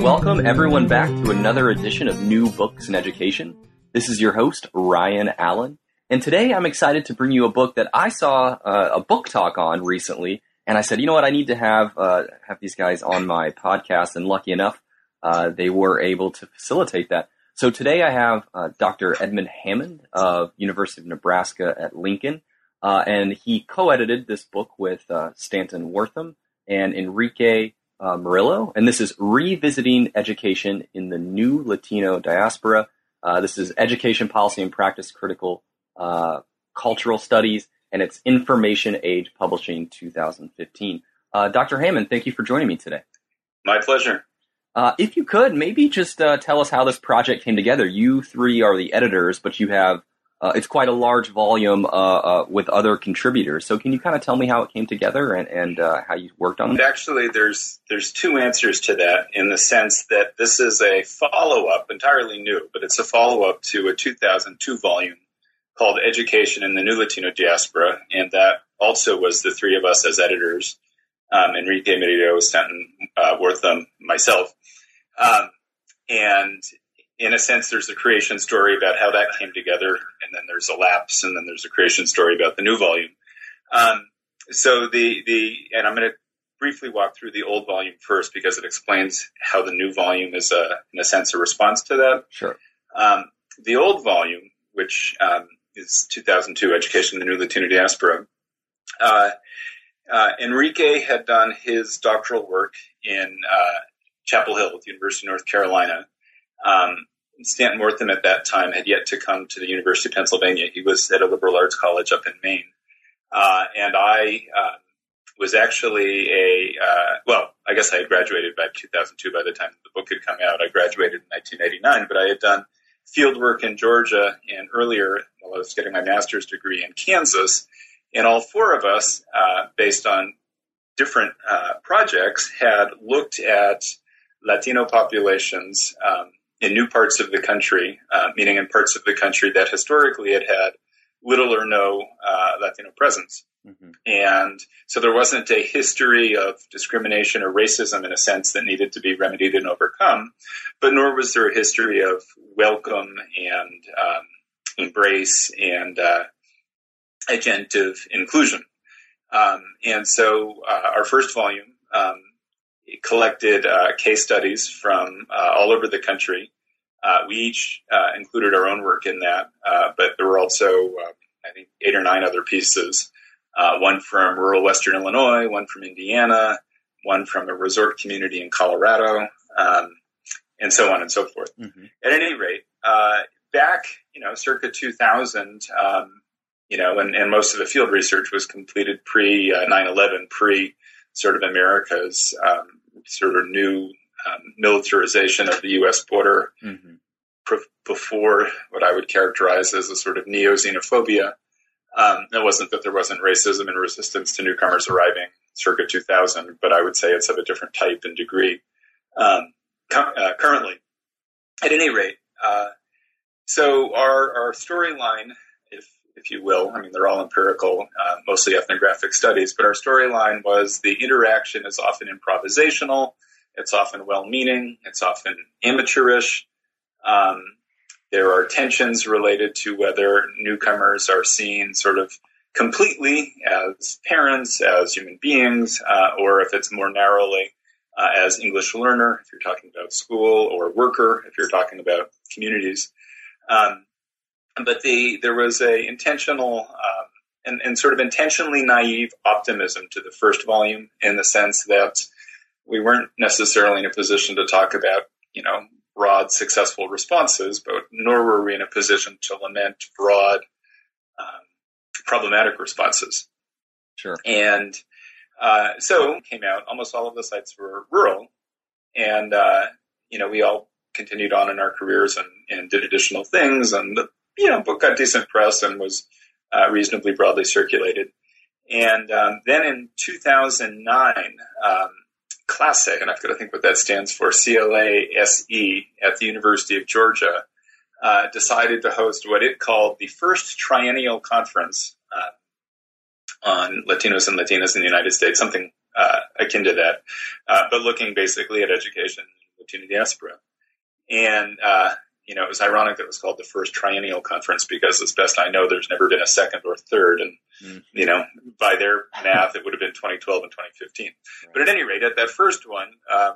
Welcome everyone back to another edition of New Books in Education. This is your host, Ryan Allen. And today I'm excited to bring you a book that I saw uh, a book talk on recently. And I said, you know what, I need to have, uh, have these guys on my podcast. And lucky enough, uh, they were able to facilitate that. So today I have uh, Dr. Edmund Hamann of University of Nebraska at Lincoln. Uh, and he co-edited this book with uh, Stanton Wortham and Enrique uh, Murillo, and this is Revisiting Education in the New Latino Diaspora. Uh, this is Education Policy and Practice Critical uh, Cultural Studies, and it's Information Age Publishing 2015. Uh, Dr. Hamann, thank you for joining me today. My pleasure. Uh, if you could, maybe just uh, tell us how this project came together. You three are the editors, but you have uh, it's quite a large volume uh, uh, with other contributors. So can you kind of tell me how it came together and, and uh, how you worked on it? Actually, there's there's two answers to that in the sense that this is a follow up, entirely new, but it's a follow up to a 2002 volume called Education in the New Latino Diaspora, and that also was the three of us as editors, um, Enrique Murillo, Stanton uh, Wortham, myself. Um, and in a sense, there's a creation story about how that came together, and then there's a lapse, and then there's a creation story about the new volume. Um, so the the and I'm going to briefly walk through the old volume first because it explains how the new volume is a in a sense a response to that. Sure. Um, the old volume, which um, is 2002 Education in the New Latino Diaspora. Uh, uh, Enrique had done his doctoral work in uh, Chapel Hill at the University of North Carolina. Um, Stanton Wortham at that time had yet to come to the University of Pennsylvania. He was at a liberal arts college up in Maine. Uh, and I uh, was actually a, uh, well, I guess I had graduated by 2002 by the time the book had come out. I graduated in 1989, but I had done field work in Georgia and earlier while I was getting my master's degree in Kansas. And all four of us, uh, based on different uh, projects, had looked at Latino populations um, in new parts of the country, uh, meaning in parts of the country that historically had had little or no uh, Latino presence. Mm-hmm. And so there wasn't a history of discrimination or racism in a sense that needed to be remedied and overcome, but nor was there a history of welcome and um, embrace and uh, agentive inclusion. Um, and so uh, our first volume um, collected uh, case studies from uh, all over the country. Uh, we each uh, included our own work in that, uh, but there were also, I think, eight or nine other pieces. one from rural Western Illinois, one from Indiana, one from a resort community in Colorado, um, and so on and so forth. Mm-hmm. At any rate, back, you know, circa 2000, um, you know, and, and, most of the field research was completed pre 9/11, pre sort of America's um, sort of new um, militarization of the U.S. border mm-hmm. before what I would characterize as a sort of neo xenophobia. Um, it wasn't that there wasn't racism and resistance to newcomers arriving circa 2000, but I would say it's of a different type and degree um, uh, currently. At any rate, uh, so our, our storyline, if if you will, I mean they're all empirical, uh, mostly ethnographic studies, but our storyline was the interaction is often improvisational it's often well meaning, it's often amateurish. Um, there are tensions related to whether newcomers are seen sort of completely as parents, as human beings, uh, or if it's more narrowly uh, as English learner, if you're talking about school, or worker, if you're talking about communities. Um, but the, there was a intentional um, and, and, sort of intentionally naive optimism to the first volume in the sense that we weren't necessarily in a position to talk about, you know, broad successful responses, but nor were we in a position to lament broad um, problematic responses. Sure. And Uh, so came out. Almost all of the sites were rural, and uh, you know we all continued on in our careers and, and did additional things. And the you know book got decent press and was uh, reasonably broadly circulated. And um, then in 2009, um, CLASE, and I've got to think what that stands for, C-L-A-S-E, at the University of Georgia, uh, decided to host what it called the first triennial conference uh, on Latinos and Latinas in the United States, something uh, akin to that, uh, but looking basically at education in Latino diaspora. And uh, you know, it was ironic that it was called the first triennial conference because, as best I know, there's never been a second or third. And, mm. you know, by their math, it would have been 2012 and 2015. Right. But at any rate, at that first one, uh,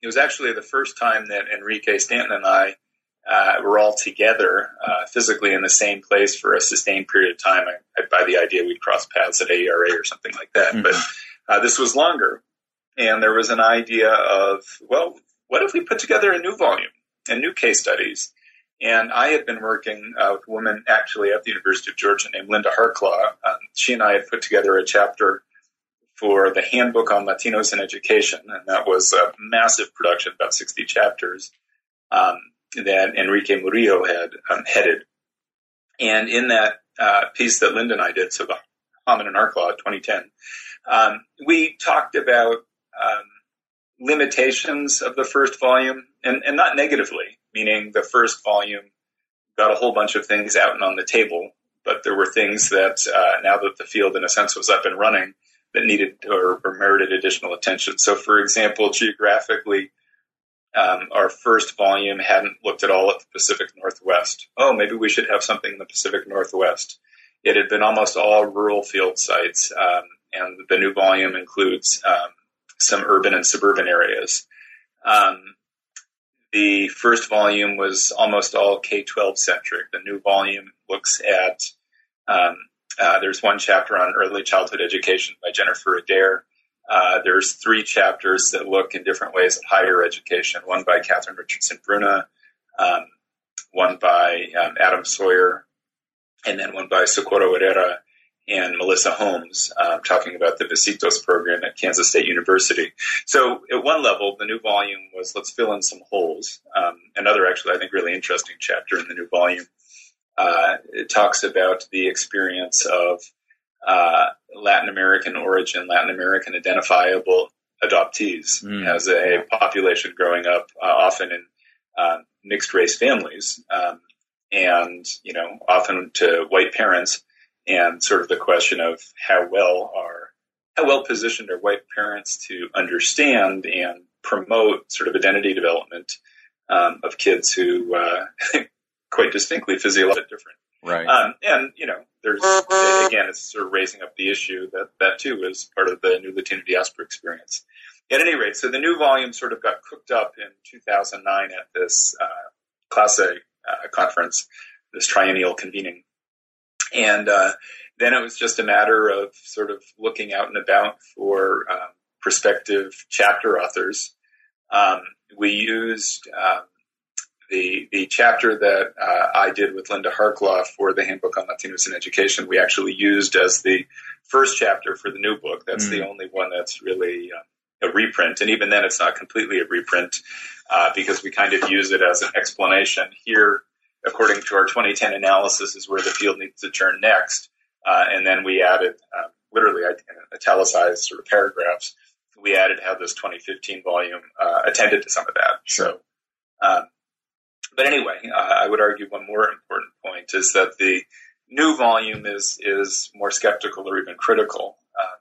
it was actually the first time that Enrique Stanton and I uh, were all together uh, physically in the same place for a sustained period of time. I, I buy the idea we'd cross paths at AERA or something like that. Mm-hmm. But uh, this was longer. And there was an idea of, well, what if we put together a new volume? And new case studies. And I had been working uh, with a woman actually at the University of Georgia named Linda Harklau. Um, she and I had put together a chapter for the Handbook on Latinos in Education, and that was a massive production, about 60 chapters, um, that Enrique Murillo had um, headed. And in that uh, piece that Linda and I did, so the Hamann and Harklau, 2010, um, we talked about um, limitations of the first volume, and, and not negatively, meaning the first volume got a whole bunch of things out and on the table, but there were things that uh, now that the field, in a sense, was up and running, that needed or, or merited additional attention. So, for example, geographically, um, our first volume hadn't looked at all at the Pacific Northwest. Oh, maybe we should have something in the Pacific Northwest. It had been almost all rural field sites, um, and the new volume includes um, some urban and suburban areas. Um, the first volume was almost all K 12 centric. The new volume looks at, um, uh, there's one chapter on early childhood education by Jennifer Adair. Uh, there's three chapters that look in different ways at higher education. One by Catherine Richardson Bruna, um, one by um, Adam Sawyer, and then one by Socorro Herrera and Melissa Holmes um, talking about the BESITOS program at Kansas State University. So at one level, the new volume was let's fill in some holes. Um, another, actually, I think, really interesting chapter in the new volume. Uh, it talks about the experience of uh, Latin American origin, Latin American identifiable adoptees mm. as a population growing up, uh, often in uh, mixed race families, um, and you know, often to white parents and sort of the question of how well are how well positioned are white parents to understand and promote sort of identity development um, of kids who uh, quite distinctly physiologically different. Right. Um, and you know, there's again, it's sort of raising up the issue that that too is part of the new Latino diaspora experience. At any rate, so the new volume sort of got cooked up in 2009 at this uh, CLASE uh, conference, this triennial convening and uh, then it was just a matter of sort of looking out and about for um, prospective chapter authors. Um, we used um, the the chapter that uh, I did with Linda Harklau for the Handbook on Latinos in Education. We actually used as the first chapter for the new book. That's mm. the only one that's really uh, a reprint, and even then, it's not completely a reprint uh, because we kind of use it as an explanation here according to our 2010 analysis, is where the field needs to turn next. Uh, and then we added, uh, literally italicized sort of paragraphs. We added how this 2015 volume uh, attended to some of that. So, um, but anyway, uh, I would argue one more important point is that the new volume is is more skeptical or even critical. Um,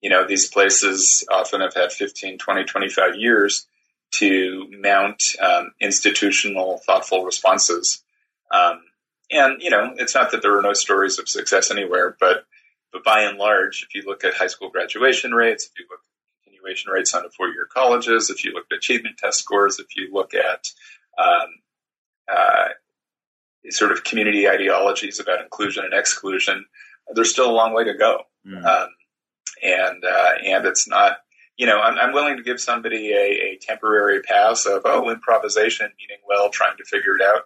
you know, these places often have had 15, 20, 25 years to mount um, institutional, thoughtful responses um, and you know, it's not that there are no stories of success anywhere, but but by and large, if you look at high school graduation rates, if you look at continuation rates on four-year colleges, if you look at achievement test scores, if you look at um, uh, sort of community ideologies about inclusion and exclusion, there's still a long way to go. Mm. Um, and uh, and it's not you know, I'm, I'm, willing to give somebody a, a, temporary pass of, oh, improvisation, meaning, well, trying to figure it out.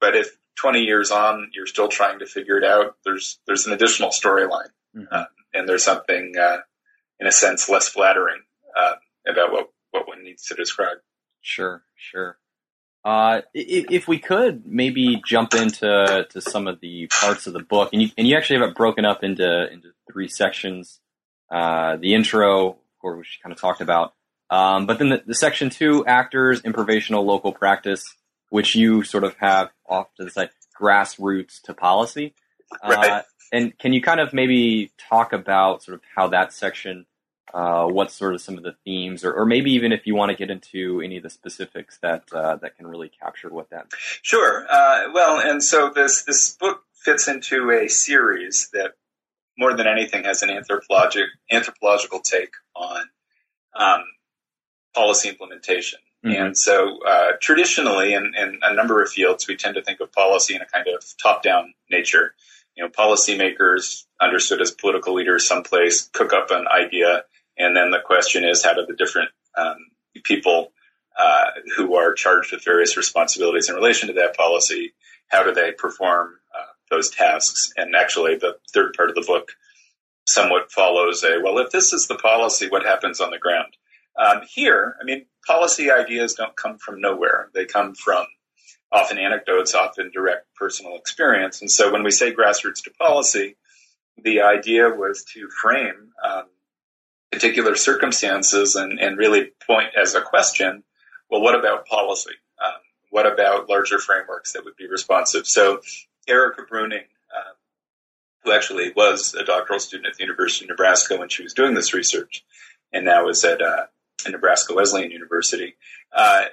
But if 20 years on you're still trying to figure it out, there's there's an additional storyline, mm-hmm. uh, and there's something uh, in a sense, less flattering uh, about what what one needs to describe. Sure, sure. Uh, if, if, we could maybe jump into to some of the parts of the book, and you and you actually have it broken up into into three sections. Uh, the intro, which you kind of talked about, um, but then the, the, section two, actors, improvisational local practice, which you sort of have off to the side, grassroots to policy. Right. Uh, and can you kind of maybe talk about sort of how that section, uh, what's sort of some of the themes, or, or, maybe even if you want to get into any of the specifics that uh, that can really capture what that. Sure. Uh, well, and so this this book fits into a series that more than anything has an anthropologic anthropological take on um, policy implementation. Mm-hmm. And so, uh, traditionally, in, in, a number of fields, we tend to think of policy in a kind of top-down nature. You know, policymakers, understood as political leaders, someplace cook up an idea, and then the question is, how do the different um, people uh, who are charged with various responsibilities in relation to that policy, how do they perform uh, those tasks? And actually, the third part of the book somewhat follows a well, if this is the policy, what happens on the ground? Um, here, I mean, policy ideas don't come from nowhere. They come from often anecdotes, often direct personal experience. And so when we say grassroots to policy, the idea was to frame um, particular circumstances and, and, really point as a question, well, what about policy? Um, what about larger frameworks that would be responsive? So Erica Bruning, uh, who actually was a doctoral student at the University of Nebraska when she was doing this research, and now is at uh, Nebraska Wesleyan University. Uh,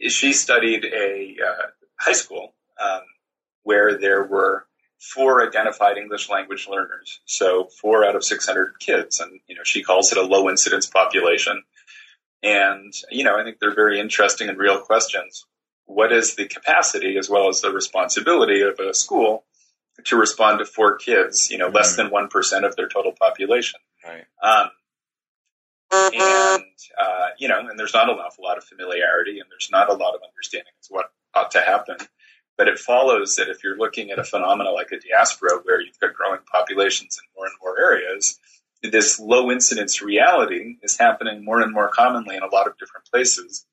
she studied a uh, high school um, where there were four identified English language learners. So four out of 600 kids. And, you know, she calls it a low incidence population. And, you know, I think they're very interesting and real questions. What is the capacity as well as the responsibility of a school to respond to four kids, you know, mm-hmm. less than 1% of their total population? Right. Um, and uh, you know, and there's not an awful lot of familiarity, and there's not a lot of understanding as what ought to happen. But it follows that if you're looking at a phenomena like a diaspora, where you've got growing populations in more and more areas, this low incidence reality is happening more and more commonly in a lot of different places.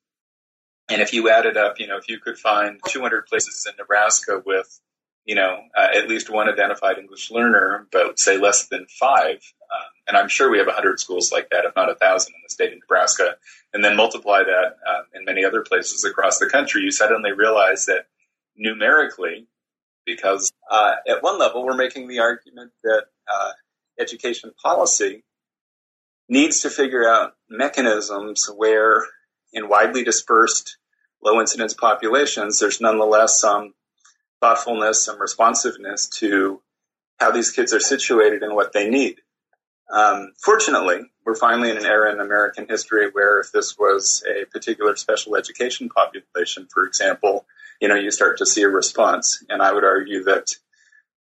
And if you added up, you know, if you could find 200 places in Nebraska with, you know, uh, at least one identified English learner, but say less than five, um, and I'm sure we have 100 schools like that, if not a thousand, in the state of Nebraska. And then multiply that um, in many other places across the country, you suddenly realize that numerically, because uh, at one level, we're making the argument that uh, education policy needs to figure out mechanisms where, in widely dispersed low incidence populations, there's nonetheless some thoughtfulness, some responsiveness to how these kids are situated and what they need. Um, fortunately, we're finally in an era in American history where if this was a particular special education population, for example, you know, you start to see a response. And I would argue that,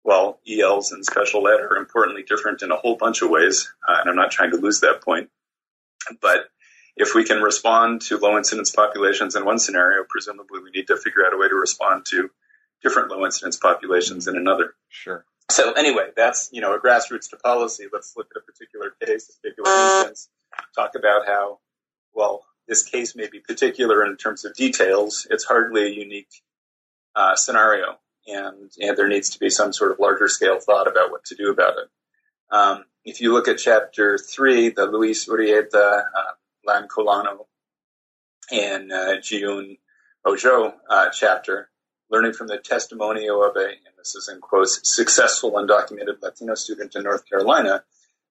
well, ELs and special ed are importantly different in a whole bunch of ways. Uh, and I'm not trying to lose that point. But if we can respond to low incidence populations in one scenario, presumably we need to figure out a way to respond to different low incidence populations in another. Sure. So anyway, that's you know a grassroots to policy. Let's look at a particular case, a particular instance, talk about how well this case may be particular in terms of details. It's hardly a unique uh, scenario, and and there needs to be some sort of larger scale thought about what to do about it. Um, if you look at chapter three, the Luis Urrieta uh, Lancolano and uh, Jiun Ojo uh, chapter, learning from the testimonial of a, and this is in quotes, successful undocumented Latino student in North Carolina.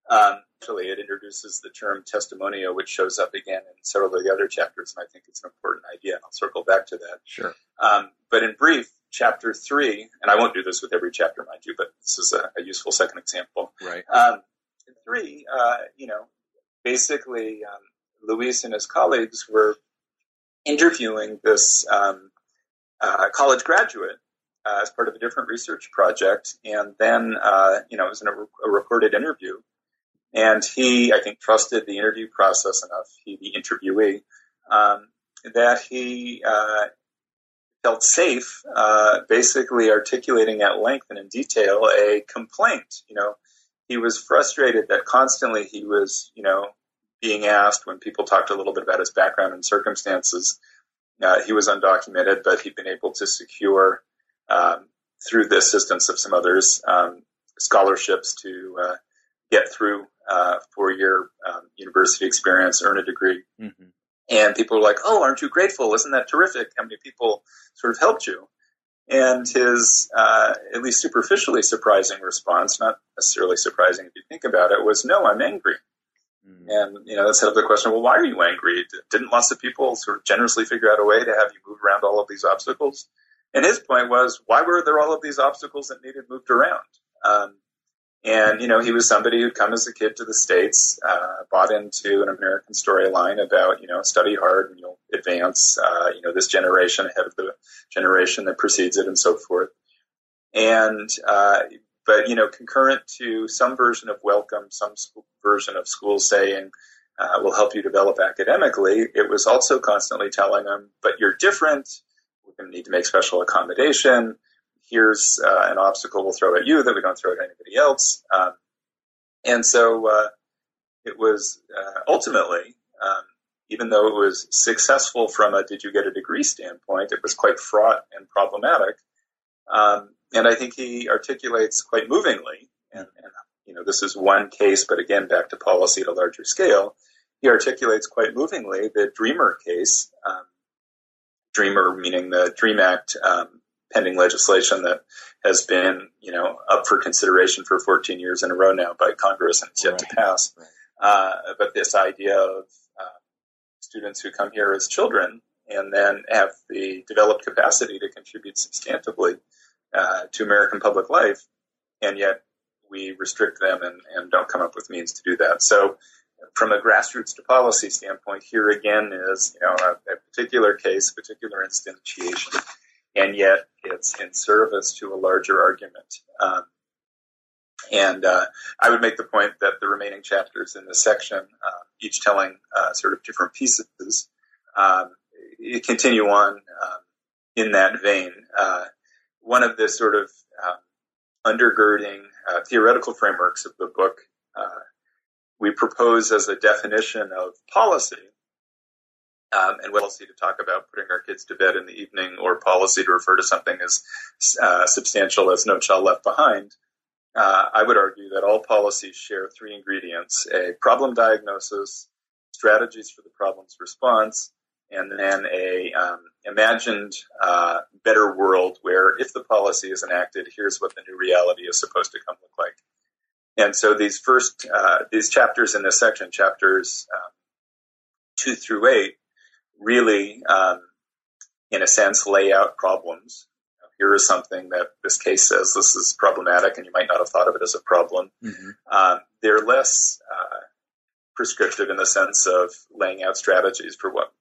Um, actually, it introduces the term testimonio, which shows up again in several of the other chapters, and I think it's an important idea, and I'll circle back to that. Sure. Um, but in brief, chapter three, and I won't do this with every chapter, mind you, but this is a, a useful second example. Right. Um, three, uh, you know, basically, um, Luis and his colleagues were interviewing this um, uh, college graduate uh, as part of a different research project, and then uh, you know it was in a, a, recorded interview, and he I think trusted the interview process enough, he the interviewee, um, that he uh, felt safe, uh, basically articulating at length and in detail a complaint. You know, he was frustrated that constantly he was you know being asked when people talked a little bit about his background and circumstances. Uh, he was undocumented, but he'd been able to secure, um, through the assistance of some others, um, scholarships to uh, get through uh, four-year um, university experience, earn a degree. Mm-hmm. And people were like, "Oh, aren't you grateful? Isn't that terrific? How many people sort of helped you?" And his, uh, at least superficially surprising response, not necessarily surprising if you think about it, was, "No, I'm angry." Mm. And you know, that set up the question: Well, why are you angry? Didn't lots of people sort of generously figure out a way to have you move around all of these obstacles? And his point was, why were there all of these obstacles that needed moved around? Um, and you know, he was somebody who'd come as a kid to the states, uh, bought into an American storyline about you know, study hard and you'll advance. Uh, you know, this generation ahead of the generation that precedes it, and so forth. And uh, but you know, concurrent to some version of welcome, some version of school saying, uh, "will help you develop academically," it was also constantly telling them, "But you're different. We're going to need to make special accommodation. Here's uh, an obstacle we'll throw at you that we don't throw at anybody else." Um, and so uh, it was uh, ultimately. Um, even though it was successful from a did you get a degree standpoint, it was quite fraught and problematic. Um, and I think he articulates quite movingly, and, and, you know, this is one case, but again, back to policy at a larger scale, he articulates quite movingly the Dreamer case, um, Dreamer meaning the Dream Act um, pending legislation that has been, you know, up for consideration for 14 years in a row now by Congress and it's yet right. to pass. Right. Uh, but this idea of uh, students who come here as children and then have the developed capacity to contribute substantively uh, to American public life, and yet we restrict them and, and don't come up with means to do that. So, from a grassroots to policy standpoint, here again is you know a, a particular case, a particular instantiation, and yet it's in service to a larger argument. Um, and uh, I would make the point that the remaining chapters in this section, uh, each telling uh, sort of different pieces, um, continue on um, in that vein. One of the sort of um, undergirding uh, theoretical frameworks of the book uh, we propose as a definition of policy, um, and policy to talk about putting our kids to bed in the evening, or policy to refer to something as uh, substantial as No Child Left Behind. Uh, I would argue that all policies share three ingredients: a problem diagnosis, strategies for the problem's response, and then a um, imagined uh, better world where if the policy is enacted, here's what the new reality is supposed to come look like. And so these first uh, these chapters in this section, chapters um, two through eight, really, um, in a sense, lay out problems. Here is something that this case says this is problematic, and you might not have thought of it as a problem. Mm-hmm. Um, they're less uh, prescriptive in the sense of laying out strategies for what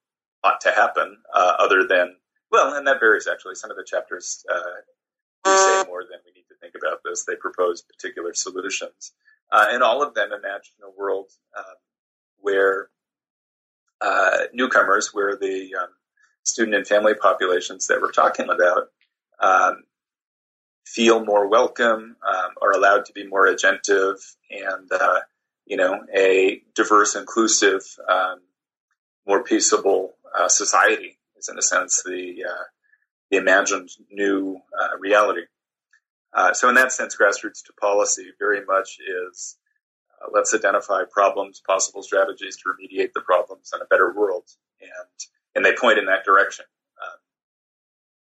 ought to happen, uh, other than well, and that varies actually. Some of the chapters uh, do say more than we need to think about this. They propose particular solutions, uh, and all of them imagine a world um, where uh, newcomers, where the um, student and family populations that we're talking about. Um, feel more welcome, um, are allowed to be more agentive, and uh, you know, a diverse, inclusive, um, more peaceable uh, society is in a sense the uh, the imagined new uh, reality. Uh, so in that sense, grassroots to policy very much is uh, let's identify problems, possible strategies to remediate the problems in a better world, and and they point in that direction. Um,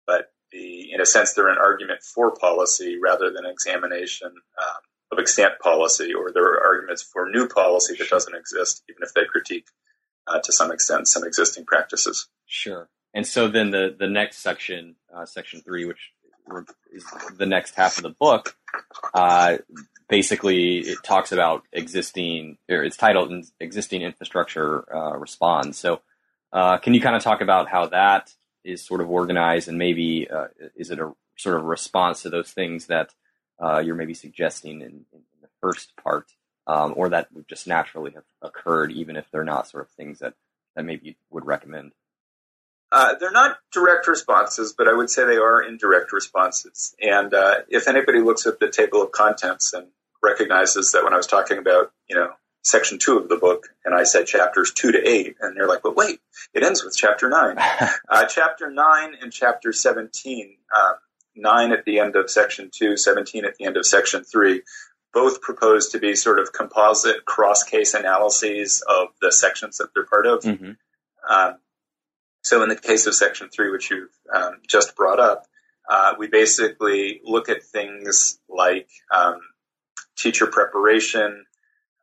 but the in a sense they're an argument for policy rather than examination um, of extant policy, or there are arguments for new policy that doesn't exist, even if they critique uh, to some extent some existing practices. Sure. And so then the the next section, uh, section three, which is the next half of the book, uh, basically it talks about existing, or it's titled "Existing Infrastructure uh, Responds." So, uh, can you kind of talk about how that is sort of organized, and maybe uh, is it a sort of response to those things that you're maybe suggesting in, in the first part? Um, or that would just naturally have occurred, even if they're not sort of things that, that maybe you would recommend? Uh, they're not direct responses, but I would say they are indirect responses. And uh, if anybody looks at the table of contents and recognizes that when I was talking about, you know, section two of the book, and I said chapters two to eight, and they're like, "But wait, it ends with chapter nine. uh, chapter nine and chapter seventeen, uh, nine at the end of section two, 17 at the end of section three, both propose to be sort of composite cross case analyses of the sections that they're part of. Mm-hmm. Um, so, in the case of section three, which you've um, just brought up, uh, we basically look at things like um, teacher preparation,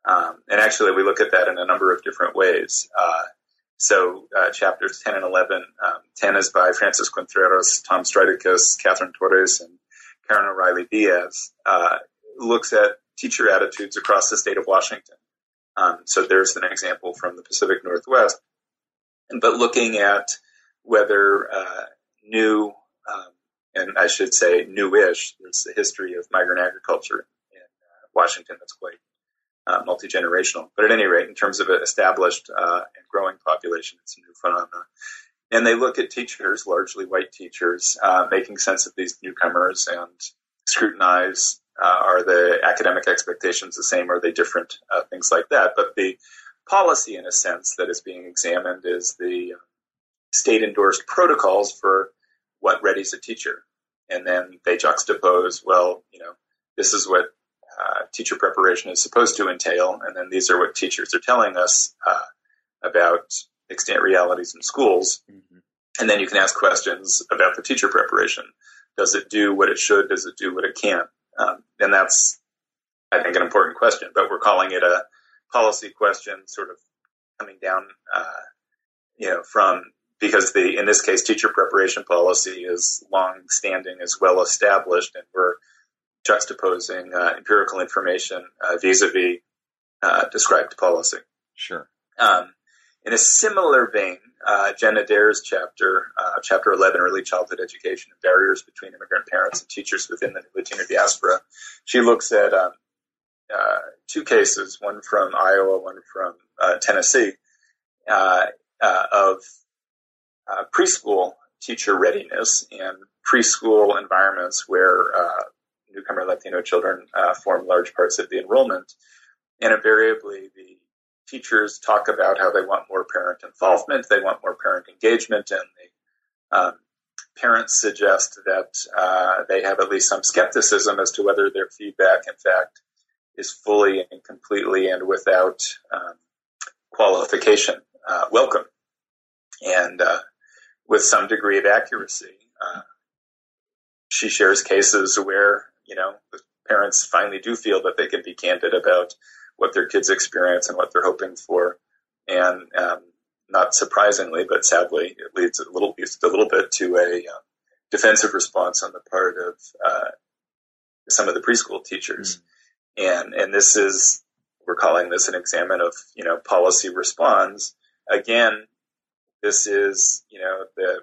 um, and actually, we look at that in a number of different ways. Uh, so, uh, chapters 10 and 11, um, 10 is by Francis Contreras, Tom Stritikus, Catherine Torres, and Karen O'Reilly Diaz, uh, looks at teacher attitudes across the state of Washington. Um, so, there's an example from the Pacific Northwest. But looking at whether uh, new, um, and I should say newish, there's the history of migrant agriculture in uh, Washington that's quite uh, multi generational. But at any rate, in terms of an established uh, and growing population, it's a new phenomenon. And they look at teachers, largely white teachers, uh, making sense of these newcomers and scrutinize uh, are the academic expectations the same? Are they different? Uh, things like that. But the policy, in a sense, that is being examined is the state endorsed protocols for what readies a teacher. And then they juxtapose, well, you know, this is what uh, teacher preparation is supposed to entail, and then these are what teachers are telling us uh, about extant realities in schools. Mm-hmm. And then you can ask questions about the teacher preparation. Does it do what it should? Does it do what it can? Um, and that's, I think, an important question. But we're calling it a policy question, sort of coming down, uh, you know, from because the in this case teacher preparation policy is long standing, is well established, and we're juxtaposing uh, empirical information uh, vis-a-vis uh, described policy. Sure. Um, in a similar vein, uh, Jen Adair's chapter, uh, chapter 11, Early Childhood Education and Barriers Between Immigrant Parents and Teachers Within the Latino Diaspora, she looks at um, uh, two cases, one from Iowa, one from Tennessee, of preschool teacher readiness and preschool environments where newcomer Latino children uh, form large parts of the enrollment. And invariably, the teachers talk about how they want more parent involvement, they want more parent engagement, and the um, parents suggest that uh, they have at least some skepticism as to whether their feedback, in fact, is fully and completely and without um, qualification uh, welcome. And uh, with some degree of accuracy, uh, she shares cases where you know, the parents finally do feel that they can be candid about what their kids experience and what they're hoping for. And um, not surprisingly, but sadly, it leads a little, a little bit to a uh, defensive response on the part of uh, some of the preschool teachers. Mm. And and this is we're calling this an examine of you know policy response. Again, this is you know the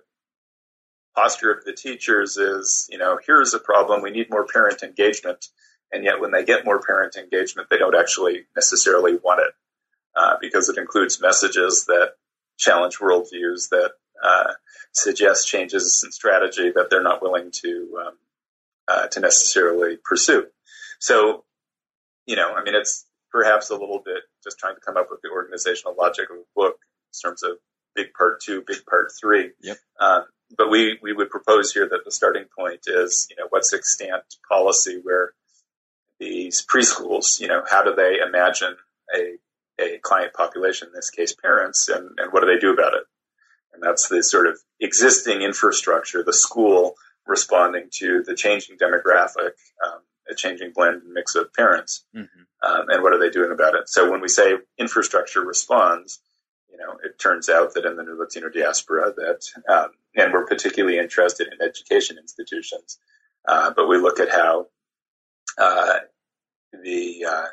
posture of the teachers is, you know, here's a problem. We need more parent engagement. And yet, when they get more parent engagement, they don't actually necessarily want it uh, because it includes messages that challenge worldviews, that uh, suggest changes in strategy that they're not willing to um, uh, to necessarily pursue. So, you know, I mean, it's perhaps a little bit just trying to come up with the organizational logic of a book in terms of big part two, big part three. Yep. Um, but we, we would propose here that the starting point is, you know, what's extant policy where these preschools, you know, how do they imagine a, a client population, in this case parents, and, and what do they do about it? And that's the sort of existing infrastructure, the school responding to the changing demographic, um, a changing blend and mix of parents, mm-hmm. um, and what are they doing about it? So when we say infrastructure responds, you know, it turns out that in the new Latino diaspora that, um, and we're particularly interested in education institutions, uh, but we look at how uh, the uh,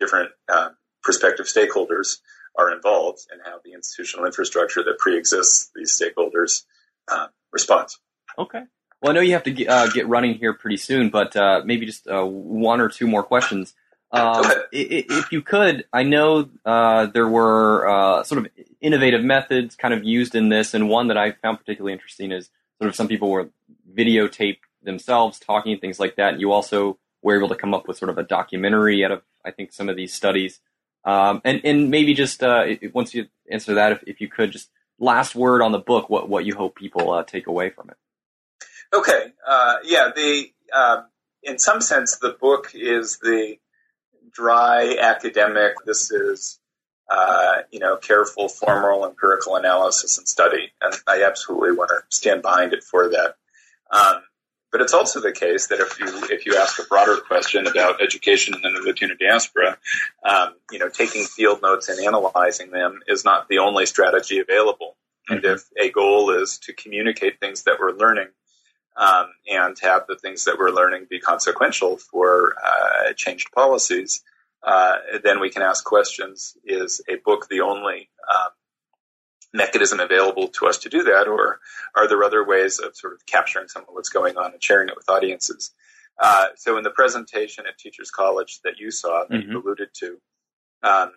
different um, prospective stakeholders are involved and how the institutional infrastructure that pre-exists these stakeholders uh, responds. Okay. Well, I know you have to get, uh, get running here pretty soon, but uh, maybe just one or two more questions. Um, if you could, I know uh, there were uh, sort of innovative methods kind of used in this, and one that I found particularly interesting is sort of some people were videotaped themselves talking things like that. And You also were able to come up with sort of a documentary out of I think some of these studies. Um, and and maybe just uh, once you answer that, if, if you could, just last word on the book, what what you hope people uh, take away from it. Okay, uh, yeah, the uh, in some sense the book is the dry academic. This is uh, you know careful, formal, empirical analysis and study, and I absolutely want to stand behind it for that. Um, but it's also the case that if you if you ask a broader question about education in the Latino diaspora, um, you know, taking field notes and analyzing them is not the only strategy available. Mm-hmm. And if a goal is to communicate things that we're learning um, and have the things that we're learning be consequential for uh, changed policies, uh, then we can ask questions: Is a book the only um, mechanism available to us to do that, or are there other ways of sort of capturing some of what's going on and sharing it with audiences? Uh, so in the presentation at Teachers College that you saw, that mm-hmm. you alluded to, um,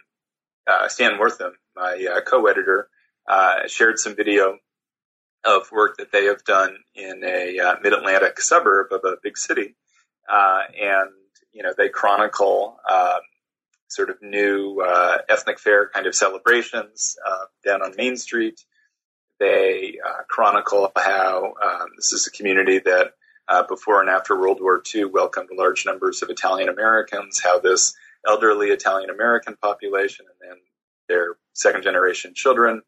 uh, Stan Wortham, my uh, co-editor, uh, shared some video of work that they have done in a uh, mid-Atlantic suburb of a big city, uh, and you know they chronicle um, sort of new uh, ethnic fair kind of celebrations uh, down on Main Street. They uh, chronicle how um, this is a community that uh, before and after World War II welcomed large numbers of Italian Americans, how this elderly Italian American population and then their second generation children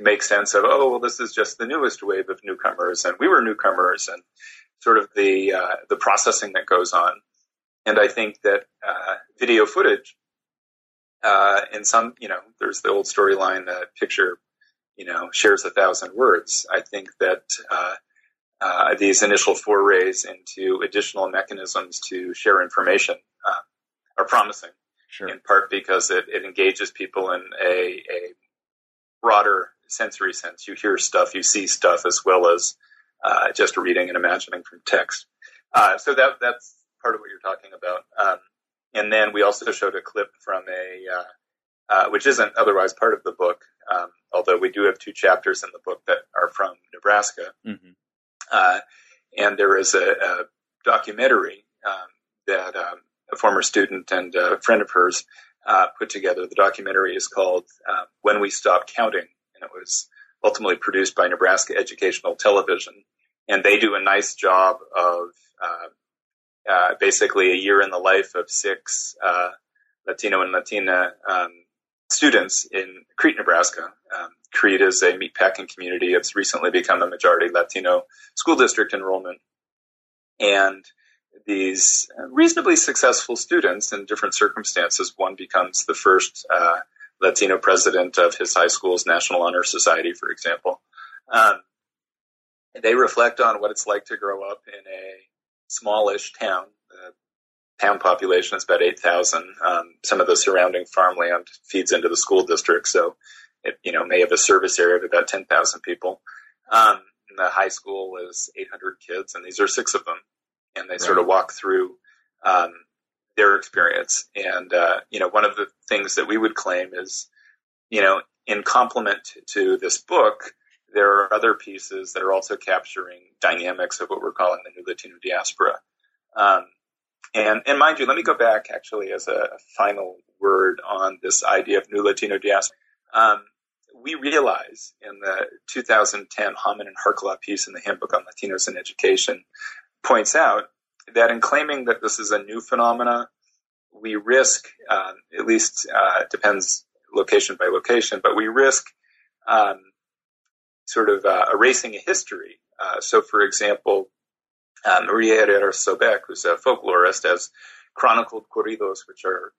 make sense of, oh, well, this is just the newest wave of newcomers, and we were newcomers, and sort of the uh, the processing that goes on. And I think that uh, video footage uh, and some, you know, there's the old storyline that picture, you know, shares a thousand words. I think that uh, uh, these initial forays into additional mechanisms to share information uh, are promising. Sure. In part because it, it engages people in a, a broader sensory sense. You hear stuff, you see stuff, as well as uh, just reading and imagining from text. Uh, so that that's part of what you're talking about. Um, and then we also showed a clip from a, uh, uh, which isn't otherwise part of the book, um, although we do have two chapters in the book that are from Nebraska. Mm-hmm. Uh, and there is a, a documentary um, that um, a former student and a friend of hers uh, put together. The documentary is called uh, When We Stop Counting, and it was ultimately produced by Nebraska Educational Television. And they do a nice job of uh, basically a year in the life of six uh, Latino and Latina um, students in Crete, Nebraska. Um, Crete is a meatpacking community. It's recently become a majority Latino school district enrollment. And these reasonably successful students in different circumstances, one becomes the first uh, Latino president of his high school's National Honor Society, for example. Um, they reflect on what it's like to grow up in a smallish town. The town population is about 8,000. Um, some of the surrounding farmland feeds into the school district, so it you know may have a service area of about 10,000 people. Um, the high school is 800 kids, and these are six of them, and they right. sort of walk through um, their experience. And uh, you know, one of the things that we would claim is, you know, in complement to this book, there are other pieces that are also capturing dynamics of what we're calling the new Latino diaspora. Um, and, and mind you, let me go back actually as a final word on this idea of new Latino diaspora. Um, we realize in the 2010 Hamann and Harklau piece in the Handbook on Latinos in Education points out that in claiming that this is a new phenomena, we risk, um, at least uh, depends location by location, but we risk um, sort of uh, erasing a history. Uh, so, for example, uh, Maria Herrera Sobek, who's a folklorist, has chronicled corridos, which are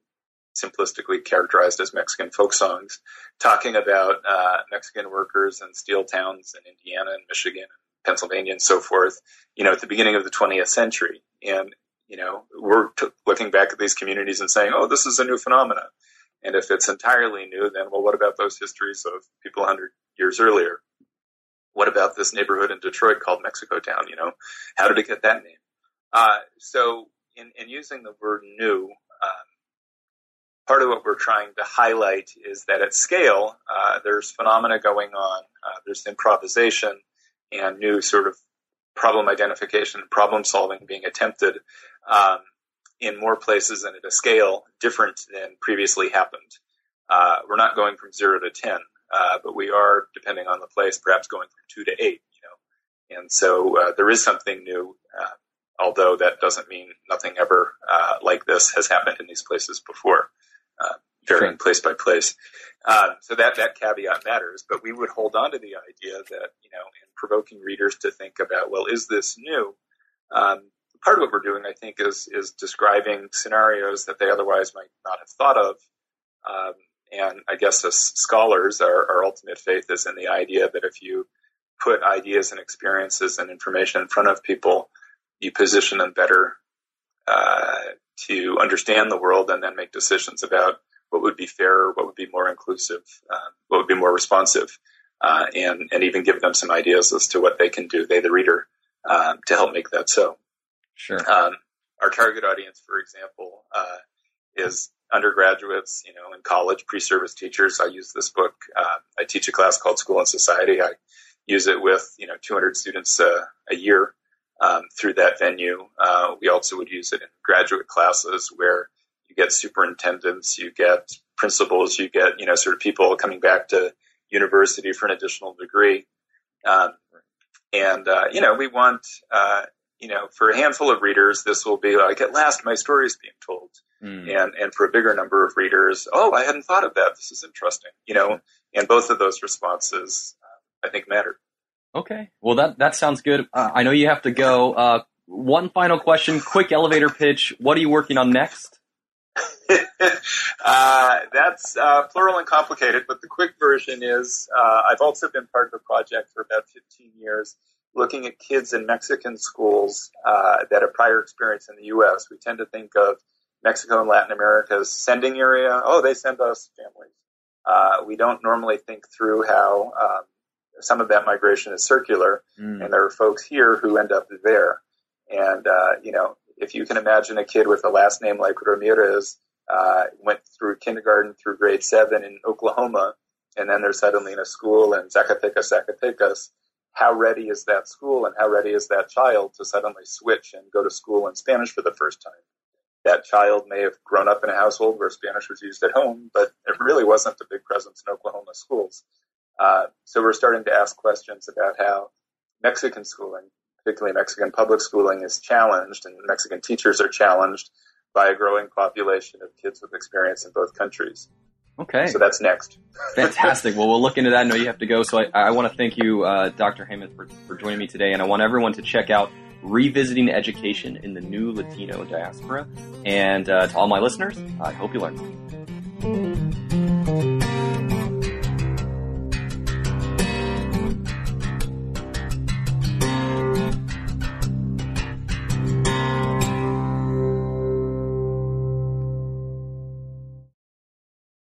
simplistically characterized as Mexican folk songs, talking about uh, Mexican workers in steel towns in Indiana and Michigan and Pennsylvania and so forth, you know, at the beginning of the 20th century. And, you know, we're t- looking back at these communities and saying, oh, this is a new phenomenon. And if it's entirely new, then, well, what about those histories of people 100 years earlier? What about this neighborhood in Detroit called Mexico Town? You know, how did it get that name? Uh, so, in, in, using the word new, um, part of what we're trying to highlight is that at scale, uh, there's phenomena going on, uh, there's improvisation and new sort of problem identification, problem solving being attempted um, in more places and at a scale different than previously happened. Uh, we're not going from zero to 10, uh, but we are, depending on the place, perhaps going from two to eight, you know. And so uh, there is something new, uh, although that doesn't mean nothing ever uh, like this has happened in these places before, uh, varying sure. place by place. Um, so that, that caveat matters, but we would hold on to the idea that, you know, in provoking readers to think about, well, is this new? Um, part of what we're doing, I think, is is describing scenarios that they otherwise might not have thought of, um, and I guess as scholars, our, our ultimate faith is in the idea that if you put ideas and experiences and information in front of people, you position them better uh, to understand the world and then make decisions about what would be fairer, what would be more inclusive, uh, what would be more responsive, uh, and and even give them some ideas as to what they can do, they the reader, um, to help make that so. Sure. Um, our target audience, for example, uh, is undergraduates, you know, in college, pre-service teachers. I use this book. Uh, I teach a class called School and Society. I use it with, you know, 200 students uh, a year um, through that venue. Uh, we also would use it in graduate classes where you get superintendents, you get principals, you get, you know, sort of people coming back to university for an additional degree. Um, and, uh, you know, we want, uh, you know, for a handful of readers, this will be like, at last my story is being told. Mm. And, and for a bigger number of readers, oh, I hadn't thought of that. This is interesting, you know, and both of those responses, uh, I think matter. Okay. Well, that, that sounds good. Uh, I know you have to go. Uh, one final question, quick elevator pitch. What are you working on next? Uh, that's uh, plural and complicated, but the quick version is uh, I've also been part of a project for about 15 years looking at kids in Mexican schools uh, that have prior experience in the U.S. We tend to think of Mexico and Latin America's sending area. Oh, they send us families. Uh, we don't normally think through how um, some of that migration is circular, mm. and there are folks here who end up there. And uh, you know, if you can imagine a kid with a last name like Ramirez uh, went through kindergarten through grade seven in Oklahoma, and then they're suddenly in a school in Zacatecas, Zacatecas how ready is that school and how ready is that child to suddenly switch and go to school in Spanish for the first time? That child may have grown up in a household where Spanish was used at home, but it really wasn't a big presence in Oklahoma schools. Uh, so we're starting to ask questions about how Mexican schooling, particularly Mexican public schooling, is challenged, and Mexican teachers are challenged by a growing population of kids with experience in both countries. Okay. So that's next. Fantastic. Well, we'll look into that. I know you have to go. So I, I want to thank you, uh, Dr. Hamann, for, for joining me today. And I want everyone to check out Revisiting Education in the New Latino Diaspora. And uh, to all my listeners, I hope you learned.